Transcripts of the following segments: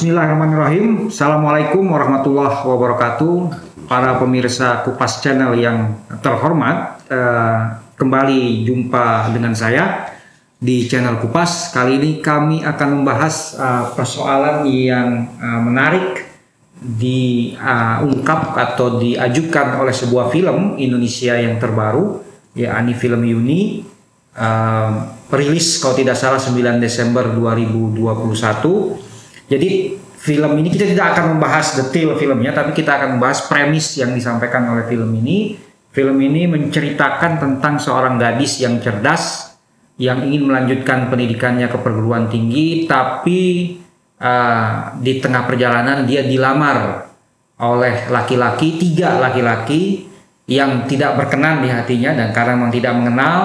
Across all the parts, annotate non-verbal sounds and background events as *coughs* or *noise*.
Bismillahirrahmanirrahim. Assalamualaikum warahmatullahi wabarakatuh. Para pemirsa Kupas Channel yang terhormat, eh, kembali jumpa dengan saya di channel Kupas. Kali ini kami akan membahas eh, persoalan yang eh, menarik diungkap atau diajukan oleh sebuah film Indonesia yang terbaru, yakni film Yuni. Eh, rilis kalau tidak salah 9 Desember 2021 jadi film ini kita tidak akan membahas detail filmnya, tapi kita akan membahas premis yang disampaikan oleh film ini. Film ini menceritakan tentang seorang gadis yang cerdas yang ingin melanjutkan pendidikannya ke perguruan tinggi, tapi uh, di tengah perjalanan dia dilamar oleh laki-laki, tiga laki-laki yang tidak berkenan di hatinya dan karena memang tidak mengenal,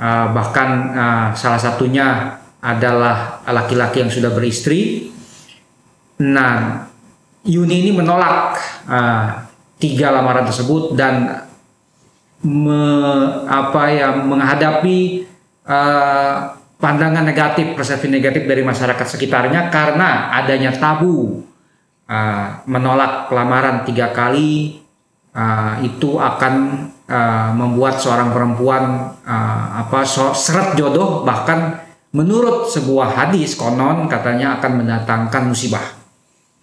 uh, bahkan uh, salah satunya adalah laki-laki yang sudah beristri Nah, Yuni ini menolak uh, tiga lamaran tersebut dan me, apa ya menghadapi uh, pandangan negatif, persepsi negatif dari masyarakat sekitarnya karena adanya tabu uh, menolak lamaran tiga kali uh, itu akan uh, membuat seorang perempuan uh, apa so, seret jodoh bahkan menurut sebuah hadis konon katanya akan mendatangkan musibah.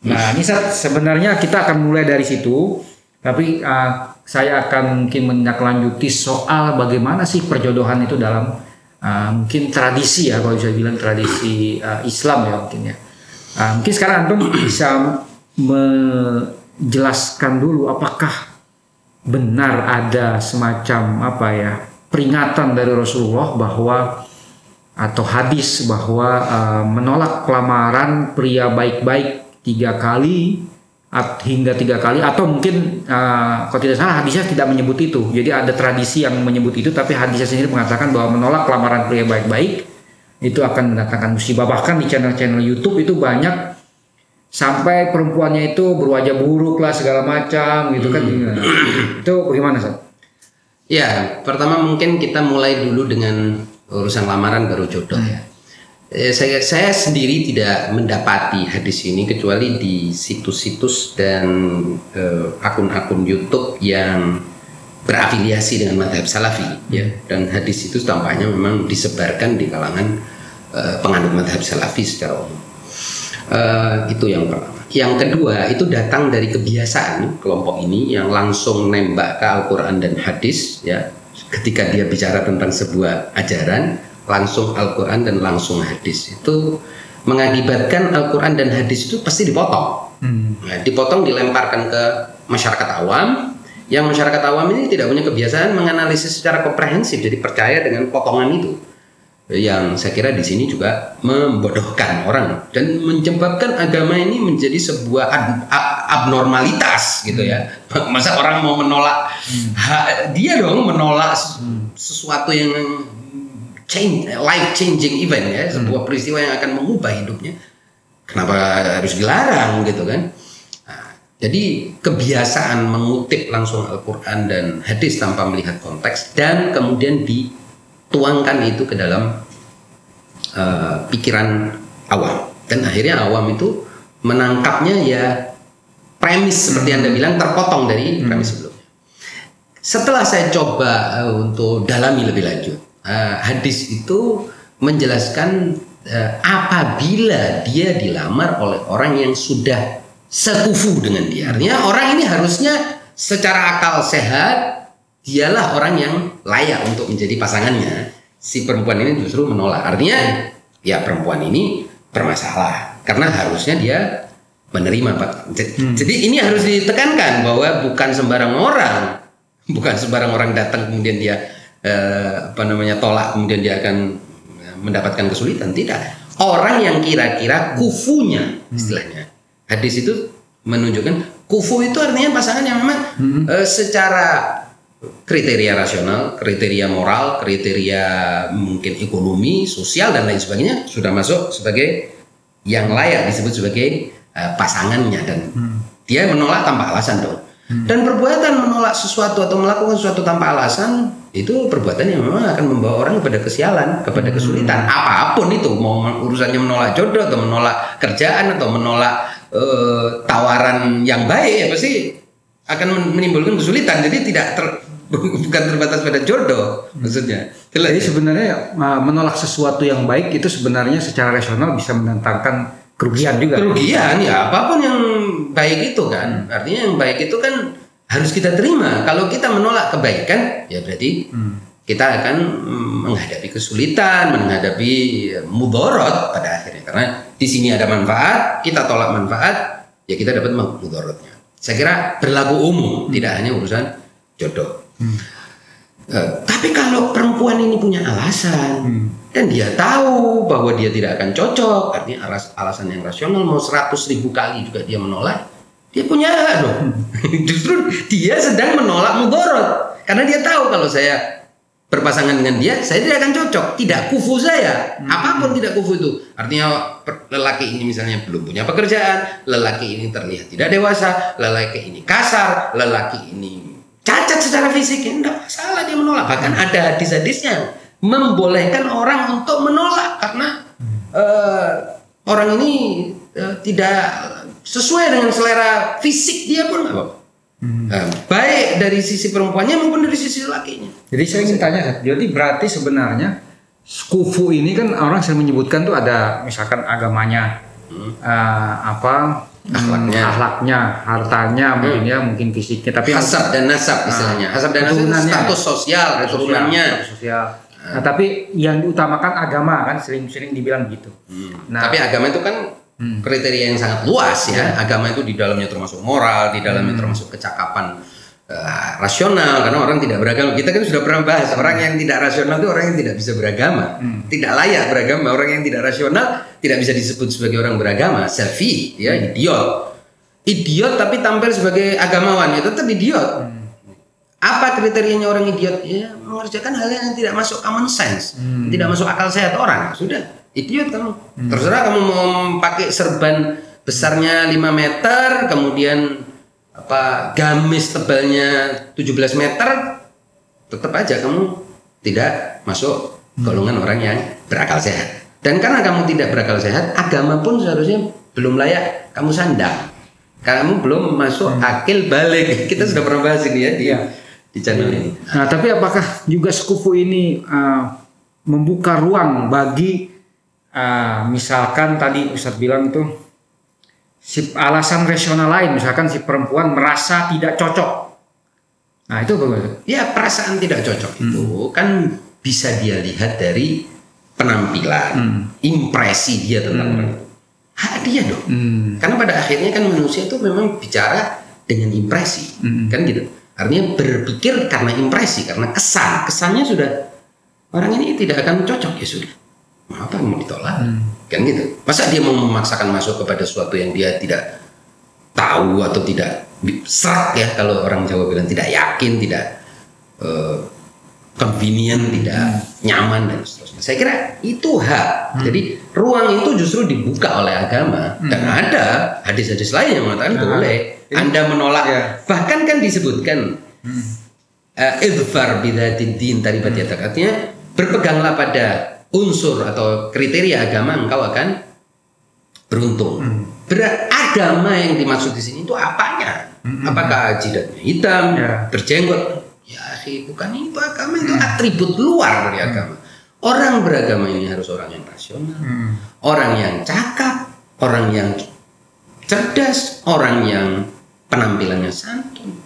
Nah, ini sebenarnya kita akan mulai dari situ, tapi uh, saya akan mungkin menindaklanjuti soal bagaimana sih perjodohan itu dalam uh, mungkin tradisi ya, kalau bisa bilang tradisi uh, Islam ya mungkin ya. Uh, mungkin sekarang antum bisa menjelaskan dulu apakah benar ada semacam apa ya peringatan dari Rasulullah bahwa atau hadis bahwa uh, menolak lamaran pria baik-baik tiga kali hingga tiga kali atau mungkin uh, kalau tidak salah hadisnya tidak menyebut itu jadi ada tradisi yang menyebut itu tapi hadisnya sendiri mengatakan bahwa menolak lamaran pria baik-baik itu akan mendatangkan musibah bahkan di channel-channel YouTube itu banyak sampai perempuannya itu berwajah buruk lah segala macam gitu kan hmm. *coughs* itu bagaimana sih? Ya pertama mungkin kita mulai dulu dengan urusan lamaran baru jodoh hmm. ya saya, saya sendiri tidak mendapati hadis ini kecuali di situs-situs dan eh, akun-akun YouTube yang berafiliasi dengan madhab salafi ya. Dan hadis itu tampaknya memang disebarkan di kalangan uh, penganut madhab salafi secara umum. Uh, itu yang pertama. Yang kedua itu datang dari kebiasaan kelompok ini yang langsung nembak ke Al-Quran dan hadis ya. Ketika dia bicara tentang sebuah ajaran langsung Al-Quran dan langsung hadis. Itu mengakibatkan Al-Quran dan hadis itu pasti dipotong. Hmm. nah, dipotong dilemparkan ke masyarakat awam. Yang masyarakat awam ini tidak punya kebiasaan menganalisis secara komprehensif jadi percaya dengan potongan itu. Yang saya kira di sini juga membodohkan orang dan menyebabkan agama ini menjadi sebuah ad, abnormalitas gitu ya. Masa orang mau menolak? Hmm. ha, dia dong menolak hmm. sesuatu yang change life changing event ya sebuah hmm. peristiwa yang akan mengubah hidupnya. Kenapa harus dilarang gitu kan? Nah, jadi kebiasaan mengutip langsung Al-Quran dan hadis tanpa melihat konteks dan kemudian dituangkan itu ke dalam uh, pikiran awam. Dan akhirnya awam itu menangkapnya ya premis seperti anda bilang terpotong dari hmm. premis sebelumnya. Setelah saya coba uh, untuk dalami lebih lanjut uh, hadis itu menjelaskan uh, apabila dia dilamar oleh orang yang sudah sekufu dengan dia. Artinya orang ini harusnya secara akal sehat dialah orang yang layak untuk menjadi pasangannya. Si perempuan ini justru menolak. Artinya ya perempuan ini bermasalah karena harusnya dia menerima Pak. Hmm. Jadi ini harus ditekankan bahwa bukan sembarang orang, *laughs* bukan sembarang orang datang kemudian dia eh, apa namanya tolak kemudian dia akan mendapatkan kesulitan tidak orang yang kira-kira kufunya hmm. istilahnya hadis itu menunjukkan kufu itu artinya pasangan yang memang hmm. eh, secara kriteria rasional, kriteria moral, kriteria mungkin ekonomi, sosial dan lain sebagainya sudah masuk sebagai yang layak disebut sebagai uh, pasangannya dan hmm. dia menolak tanpa alasan dong. Hmm. Dan perbuatan menolak sesuatu atau melakukan sesuatu tanpa alasan itu perbuatan yang memang akan membawa orang kepada kesialan, kepada kesulitan. Apa pun itu, mau urusannya menolak jodoh atau menolak kerjaan atau menolak eh, tawaran yang baik, ya pasti akan menimbulkan kesulitan. Jadi tidak ter, *laughs* bukan terbatas pada jodoh, maksudnya. Jelas Jadi ya? sebenarnya uh, menolak sesuatu yang baik itu sebenarnya secara rasional bisa mendatangkan kerugian juga. kerugian ya apa pun yang baik itu kan artinya yang baik itu kan harus kita terima. Kalau kita menolak kebaikan ya berarti kita akan mm, menghadapi kesulitan menghadapi mudorot pada akhirnya. Karena di sini ada manfaat kita tolak manfaat ya kita dapat mudorotnya. Saya kira berlaku umum tidak hanya urusan jodoh. Eh, tapi kalau perempuan ini punya alasan dan dia tahu bahwa dia tidak akan cocok, artinya alas- alasan yang rasional mau 100 ribu kali juga dia menolak, dia punya hak *laughs* dong. Justru dia sedang menolak mudorot karena dia tahu kalau saya berpasangan dengan dia, saya tidak akan cocok, tidak kufu saya, apa pun tidak kufu itu. Artinya lelaki ini misalnya belum punya pekerjaan, lelaki ini terlihat tidak dewasa, lelaki ini kasar, lelaki ini cacat secara fisik ya enggak masalah dia menolak. Bahkan ada hadis-hadisnya membolehkan orang untuk menolak karena eh, orang ini eh, tidak sesuai dengan selera fisik dia pun nggak apa-apa. Eh, baik dari sisi perempuannya maupun dari sisi lakinya. Jadi saya ingin tanya, jadi berarti sebenarnya kufu ini kan orang sering menyebutkan tuh ada misalkan agamanya, eh, apa Akhlaknya. hmm, akhlaknya, hartanya mungkin ya, mungkin fisiknya, tapi hasab dan nasab istilahnya. Hasab dan nasab status sosial keturunannya. sosial. Nah, tapi yang diutamakan agama kan sering-sering dibilang gitu. Nah, tapi agama itu kan kriteria yang sangat luas ya. Agama itu di dalamnya termasuk moral, di dalamnya termasuk kecakapan eh, rasional karena orang tidak beragama. Kita kan sudah pernah bahas orang yang tidak rasional itu orang yang tidak bisa beragama, tidak layak beragama. Orang yang tidak rasional tidak bisa disebut sebagai orang beragama, selfie, ya idiot. Idiot tapi tampil sebagai agamawan ya tetap idiot. Apa kriterianya orang idiot? Ya mengerjakan hal yang tidak masuk common sense, tidak masuk akal sehat orang. Sudah, idiot kamu. Terserah kamu mau pakai serban besarnya 5 meter, kemudian apa gamis tebalnya 17 meter, tetap aja kamu tidak masuk golongan orang yang berakal sehat. Dan karena kamu tidak berakal sehat, agama pun seharusnya belum layak kamu sandang. Kamu belum masuk akil balik. *laughs* Kita sudah pernah bahas ini ya di, Iya. di channel ini. Nah, tapi apakah juga sekufu ini uh, membuka ruang bagi uh, misalkan tadi Ustadz bilang itu si alasan rasional lain, misalkan si perempuan merasa tidak cocok. Nah, itu bagaimana? Ya perasaan tidak cocok itu kan bisa dia lihat dari penampilan, impresi dia tentang orang itu. Hak dia dong. Karena pada akhirnya kan manusia itu memang bicara dengan impresi, kan gitu. Artinya berpikir karena impresi, karena kesan. Kesannya sudah orang ini tidak akan cocok ya sudah. Mau Apa mau ditolak? Kan gitu. Masa dia mau memaksakan masuk kepada sesuatu yang dia tidak tahu atau tidak serak ya kalau orang Jawa bilang tidak yakin, tidak eh, convenient, tidak nyaman dan seterusnya. Saya kira itu hak. Jadi ruang itu justru dibuka oleh agama dan ada hadis-hadis lain yang mengatakan boleh Anda menolak. Ya. Bahkan kan disebutkan eh, idfar din taribat yadak. Artinya berpeganglah pada unsur atau kriteria agama engkau akan beruntung. Beragama yang dimaksud di sini itu apanya? Apakah jidatnya hitam, Ya. berjenggot? Ya, akhi, bukan itu agama itu atribut luar dari agama. Orang beragama ini harus orang yang rasional, orang yang cakap, orang yang cerdas, orang yang penampilannya santun,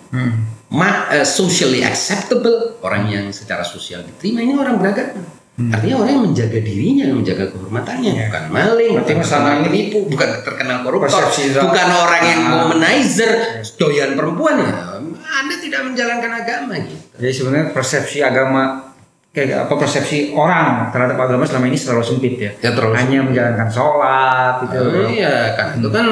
ma- eh, socially acceptable, orang yang secara sosial diterima ini orang beragama. Artinya orang yang menjaga dirinya, menjaga kehormatannya, bukan maling, Berarti bukan masalah ini penipu, bukan terkenal koruptor, bukan orang yang Ah. womanizer, doyan perempuan ya. Anda tidak menjalankan agama gitu. Jadi sebenarnya persepsi agama kayak apa persepsi orang terhadap agama selama ini selalu sempit ya. Ya, terlalu Hanya menjalankan sholat gitu. Oh, iya, kan itu kan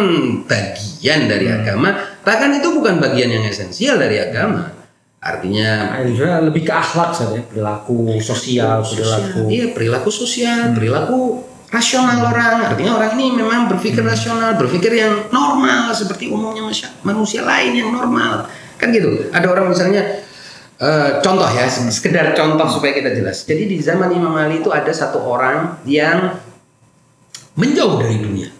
bagian dari agama, bahkan itu bukan bagian yang esensial dari agama. Artinya juga lebih ke akhlak saja, perilaku sosial, perilaku. Iya, perilaku sosial, perilaku rasional orang. Artinya orang ini memang berpikir rasional, berpikir yang normal seperti umumnya manusia, manusia lain yang normal. Kan gitu. Ada orang misalnya Eh, contoh ya, sekedar contoh supaya kita jelas. Jadi di zaman Imam Ali itu ada satu orang yang menjauh dari dunia,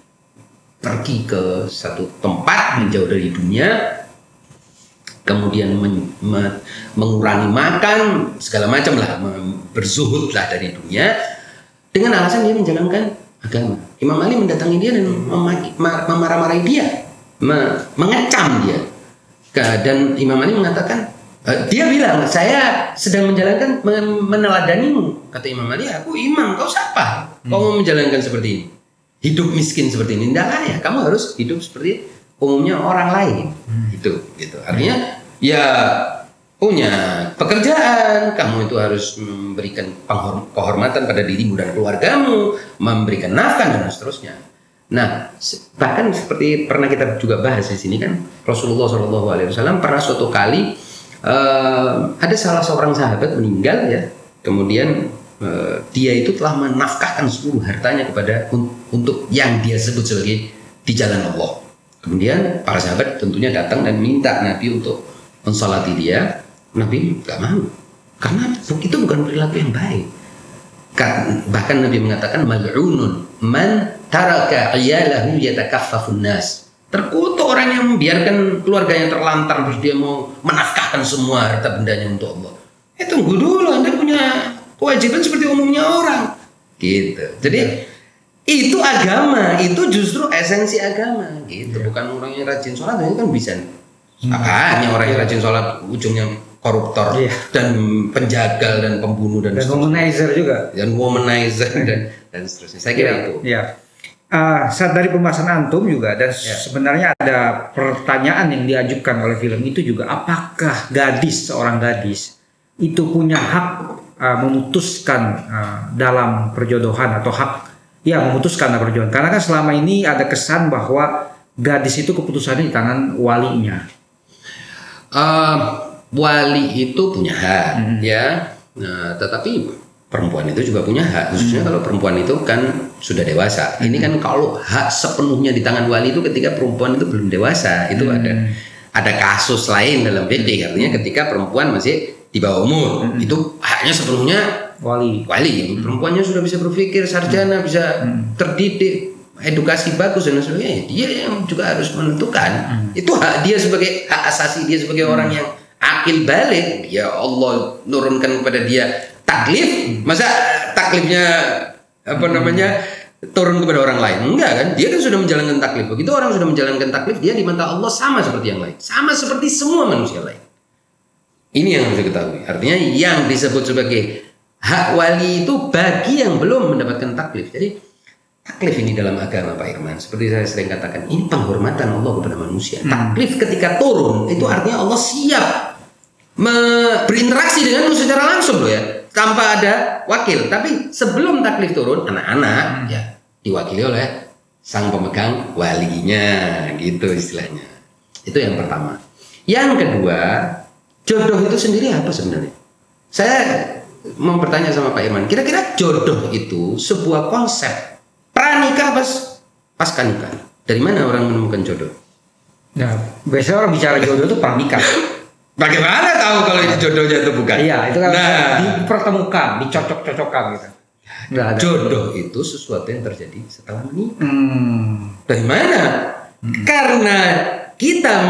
pergi ke satu tempat menjauh dari dunia, kemudian men- me- mengurangi makan segala macam lah, berzuhud lah dari dunia dengan alasan dia menjalankan agama. Imam Ali mendatangi dia dan memaki- memarah-marahi dia, me- mengecam dia. Dan Imam Ali mengatakan, eh, dia bilang, saya sedang menjalankan men- meneladanimu. Kata Imam Ali, aku imam, kau siapa? Kau mau menjalankan seperti ini? Hidup miskin seperti ini, tidak ya. Kamu harus hidup seperti umumnya orang lain. Itu, gitu. Artinya, ya punya pekerjaan, kamu itu harus memberikan penghor- kehormatan pada dirimu dan keluargamu, memberikan nafkah dan seterusnya. Nah, bahkan seperti pernah kita juga bahas di sini kan Rasulullah Shallallahu Alaihi Wasallam pernah suatu kali eh, ada salah seorang sahabat meninggal ya, kemudian eh, dia itu telah menafkahkan seluruh hartanya kepada un- untuk yang dia sebut sebagai di jalan Allah. Kemudian para sahabat tentunya datang dan minta Nabi untuk mensolati dia. Nabi nggak mau karena itu bukan perilaku yang baik. Ka- bahkan Nabi mengatakan mal'unun man taraka iyalahu yatakaffafun nas. Terkutuk orang yang membiarkan keluarganya terlantar terus dia mau menafkahkan semua harta bendanya untuk Allah. Eh tunggu dulu, Anda punya kewajiban seperti umumnya orang. Gitu. Jadi itu agama, itu justru esensi agama gitu. Bukan orang yang rajin sholat itu kan bisa. Makanya orang yang rajin sholat ujungnya koruptor Iya. dan penjagal dan pembunuh dan, Dan womanizer juga. dan womanizer dan dan seterusnya. Saya kira Iya, itu. Iya. Ah, saat dari pembahasan antum juga dan sebenarnya ada pertanyaan yang diajukan oleh film itu juga apakah gadis seorang gadis itu punya hak ah, memutuskan ah, dalam perjodohan atau hak ya memutuskan dalam perjodohan karena kan selama ini ada kesan bahwa gadis itu keputusannya di tangan walinya. Eh, wali itu punya hak, ya. Nah, tetapi perempuan itu juga punya hak, khususnya kalau perempuan itu kan sudah dewasa. Ini kan kalau hak sepenuhnya di tangan wali itu ketika perempuan itu belum dewasa, itu ada ada kasus lain dalam fikih. Artinya ketika perempuan masih di bawah umur, itu haknya sepenuhnya Wali. wali. Perempuannya sudah bisa berpikir sarjana bisa terdidik edukasi bagus dan sebagainya. Dia yang juga harus menentukan. Itu hak dia sebagai hak asasi dia sebagai orang yang akil balik. Ya Allah nurunkan kepada dia taklif. Masa taklifnya apa namanya turun kepada orang lain? Enggak kan? Dia kan sudah menjalankan taklif. Begitu orang sudah menjalankan taklif dia di mata Allah sama seperti yang lain. Sama seperti semua manusia lain. Ini yang harus diketahui. Artinya yang disebut sebagai hak wali itu bagi yang belum mendapatkan taklif. Jadi taklif ini dalam agama Pak Irman, seperti saya sering katakan, ini penghormatan Allah kepada manusia. Taklif ketika turun itu artinya Allah siap berinteraksi denganmu secara langsung loh ya, tanpa ada wakil. Tapi sebelum taklif turun, anak-anak ya diwakili oleh sang pemegang walinya, gitu istilahnya. Itu yang pertama. Yang kedua, jodoh itu sendiri apa sebenarnya? Saya mau bertanya sama Pak Irman, kira-kira jodoh itu sebuah konsep pranikah pas pasca nikah. Dari mana orang menemukan jodoh? Nah, biasanya orang bicara jodoh itu pernikah. *laughs* Bagaimana tahu kalau itu jodohnya itu bukan? Iya, itu kan Nah, dipertemukan, dicocok-cocokkan gitu. Ada. jodoh itu sesuatu yang terjadi setelah menikah. Hmm. Dari mana? Karena kita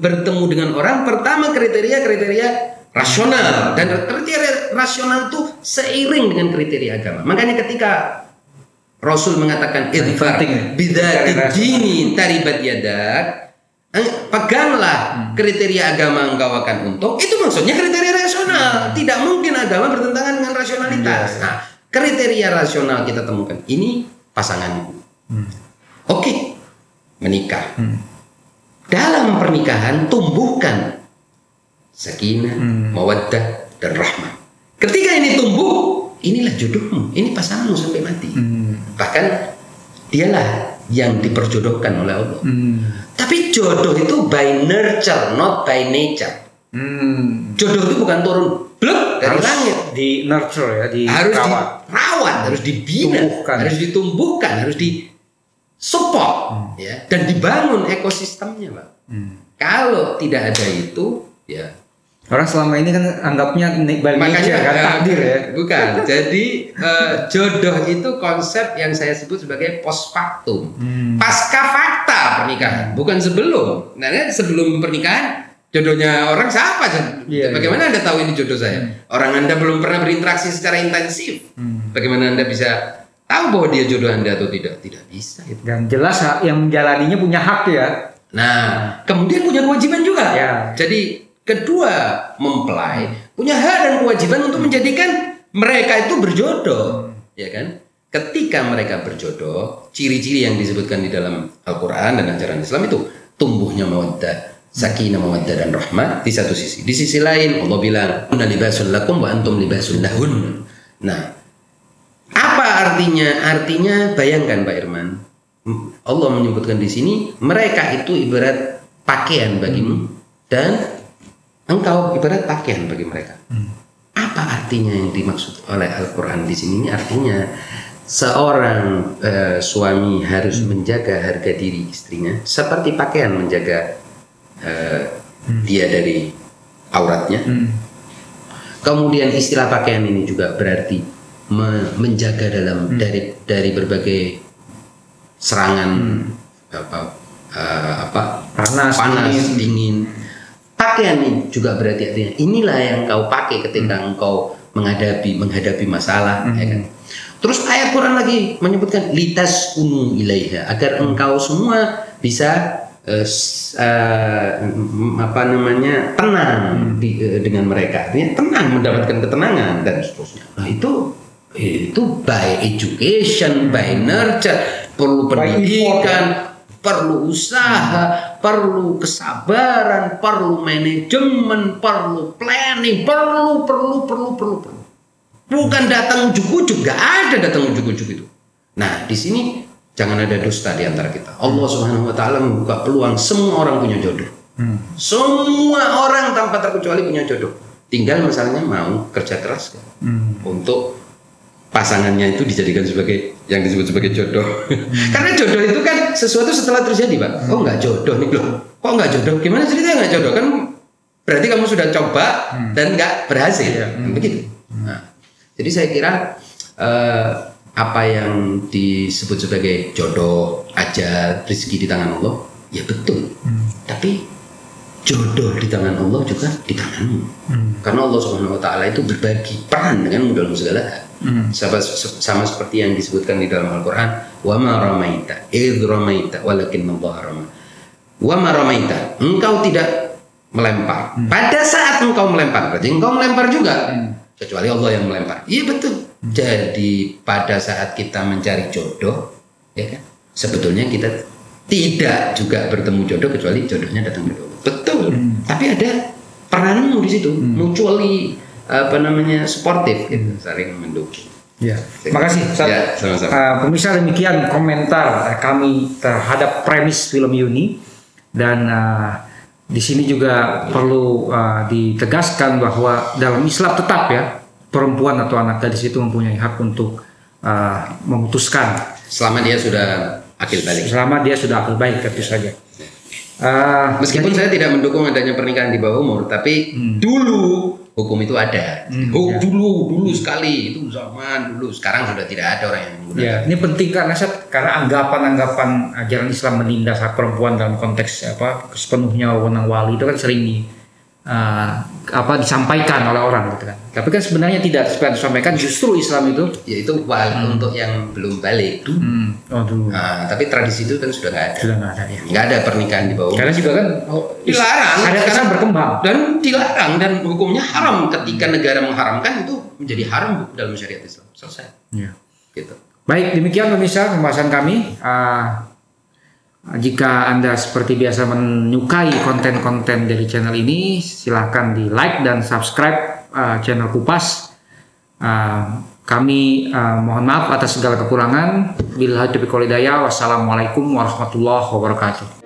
bertemu dengan orang pertama kriteria-kriteria rasional. Dan kriteria rasional itu seiring dengan kriteria agama. Makanya ketika Rasul mengatakan idfar penting nih. bidati Kriteria dini taribat yadak eh, peganglah kriteria agama engkau akan untung. Itu maksudnya kriteria rasional. Tidak mungkin agama bertentangan dengan rasionalitas. Nah kriteria rasional kita temukan. Ini pasangan. Oke. Menikah. Dalam pernikahan tumbuhkan sakinah mawaddah dan rahmah ketika ini tumbuh inilah jodohmu ini pasanganmu sampai mati bahkan dialah yang diperjodohkan oleh Allah Hmm. tapi jodoh itu by nurture not by nature Hmm. jodoh itu bukan turun blek dari harus langit di nurture ya, di harus rawat. dirawat, harus dibina, Tumbuhkan. harus ditumbuhkan, harus di support, ya, dan dibangun ekosistemnya, pak. Hmm. Kalau tidak ada itu, ya Orang selama ini kan anggapnya by Makanya kan eh, *laughs* takdir ya. Bukan. *laughs* Jadi eh, jodoh itu konsep yang saya sebut sebagai post factum. Hmm. Pasca fakta pernikahan, bukan sebelum. Nah, ini sebelum pernikahan jodohnya orang siapa? Iya, Bagaimana Anda tahu ini jodoh saya? Orang Anda belum pernah berinteraksi secara intensif. Hmm. Bagaimana Anda bisa tahu bahwa dia jodoh Anda atau tidak? Tidak bisa. gitu. Dan jelas yang menjalaninya punya hak ya. Nah, kemudian punya kewajiban juga. Ya. Jadi kedua mempelai punya hak dan kewajiban untuk menjadikan mereka itu berjodoh, ya kan? Ketika mereka berjodoh, ciri-ciri yang disebutkan di dalam Al-Qur'an dan ajaran Islam itu tumbuhnya mawaddah, sakinah mawaddah dan rahmat di satu sisi. Di sisi lain Allah bilang, "Kunna libasul lakum wa antum libasul lahun." Nah, apa artinya? Artinya bayangkan Pak Irman. Allah menyebutkan di sini mereka itu ibarat pakaian bagimu dan engkau ibarat pakaian bagi mereka. Apa artinya yang dimaksud oleh Al-Qur'an di sini? Ini artinya seorang eh, suami harus menjaga harga diri istrinya seperti pakaian menjaga eh, dia dari auratnya. Hmm. Kemudian istilah pakaian ini juga berarti me- menjaga dalam dari dari berbagai serangan apa eh, apa Panas, panas dingin. dingin. Pakaian ini juga berarti artinya inilah yang kau pakai ketika engkau menghadapi menghadapi masalah, ya kan? Terus ayat Quran lagi menyebutkan litas kunu ilaiha agar engkau semua bisa eh, m- apa namanya tenang di- eh, dengan mereka, artinya tenang mendapatkan ketenangan dan seterusnya. Nah itu itu by education, by nurture, perlu effort, pendidikan, perlu usaha, perlu kesabaran, perlu manajemen, perlu planning, perlu perlu perlu perlu perlu. Bukan datang ujuk-ujuk, gak ada datang ujuk-ujuk itu. Nah, di sini jangan ada dusta di antara kita. Allah Subhanahu wa taala membuka peluang semua orang punya jodoh. Semua orang tanpa terkecuali punya jodoh. Tinggal masalahnya mau kerja keras kan? untuk pasangannya itu dijadikan sebagai yang disebut sebagai jodoh. *laughs* Karena jodoh itu kan sesuatu setelah terjadi, Pak. Oh, nggak jodoh nih loh. Kok nggak jodoh? Gimana ceritanya nggak jodoh? Kan berarti kamu sudah coba dan nggak berhasil. Kan Begitu. Nah, jadi saya kira eh, apa yang disebut sebagai jodoh, ajal, rezeki di tangan Allah, ya betul. Tapi jodoh di tangan Allah juga di tanganmu. Karena Allah Subhanahu wa taala itu berbagi peran dengan dalam segala hal. Sama, sama seperti yang disebutkan di dalam Al-Qur'an, "Wa ma ramaita id ramaita walakin Allah rama." Wa ma ramaita, engkau tidak melempar. Pada saat engkau melempar, berarti engkau melempar juga. Kecuali Allah yang melempar. Iya betul. Jadi pada saat kita mencari jodoh, ya kan? Sebetulnya kita tidak juga bertemu jodoh kecuali jodohnya datang dari Allah. Betul. Tapi ada peranmu di situ, mutually apa namanya sportif gitu, saling mendukung. Ya, terima kasih. Ya, sama-sama. Uh, pemirsa demikian komentar kami terhadap premis film Yuni dan uh, di sini juga perlu uh, ditegaskan bahwa dalam Islam tetap ya perempuan atau anak gadis itu mempunyai hak untuk uh, memutuskan Selama dia sudah akil balik. selama dia sudah akil baik tentu saja. Uh, Meskipun saya tidak mendukung adanya pernikahan di bawah umur, tapi dulu hukum itu ada. Oh, dulu, dulu sekali itu zaman dulu. Sekarang sudah tidak ada orang yang menggunakan. Ya, ini penting karena Seth, karena anggapan-anggapan ajaran Islam menindas hak perempuan dalam konteks apa sepenuhnya wewenang wali itu kan sering di uh, apa disampaikan oleh orang gitu kan. Tapi kan sebenarnya tidak disampaikan justru Islam itu Yaitu wal untuk yang belum balik dulu. hmm, oh dulu Nah, tapi tradisi itu kan sudah nggak ada. sudah nggak ada ya. Nggak ada pernikahan di bawah. Karena juga kan oh, dilarang Ada sekarang berkembang. dan dilarang dan hukumnya haram ketika negara mengharamkan itu menjadi haram dalam syariat Islam. Selesai. Ya. Gitu. Baik, demikian pemirsa pembahasan kami. Ah, jika Anda seperti biasa menyukai konten-konten dari channel ini, silahkan di like dan subscribe ah, channel Kupas. Ah, kami ah, mohon maaf atas segala kekurangan. Bila hidayah. Wassalamualaikum warahmatullahi wabarakatuh.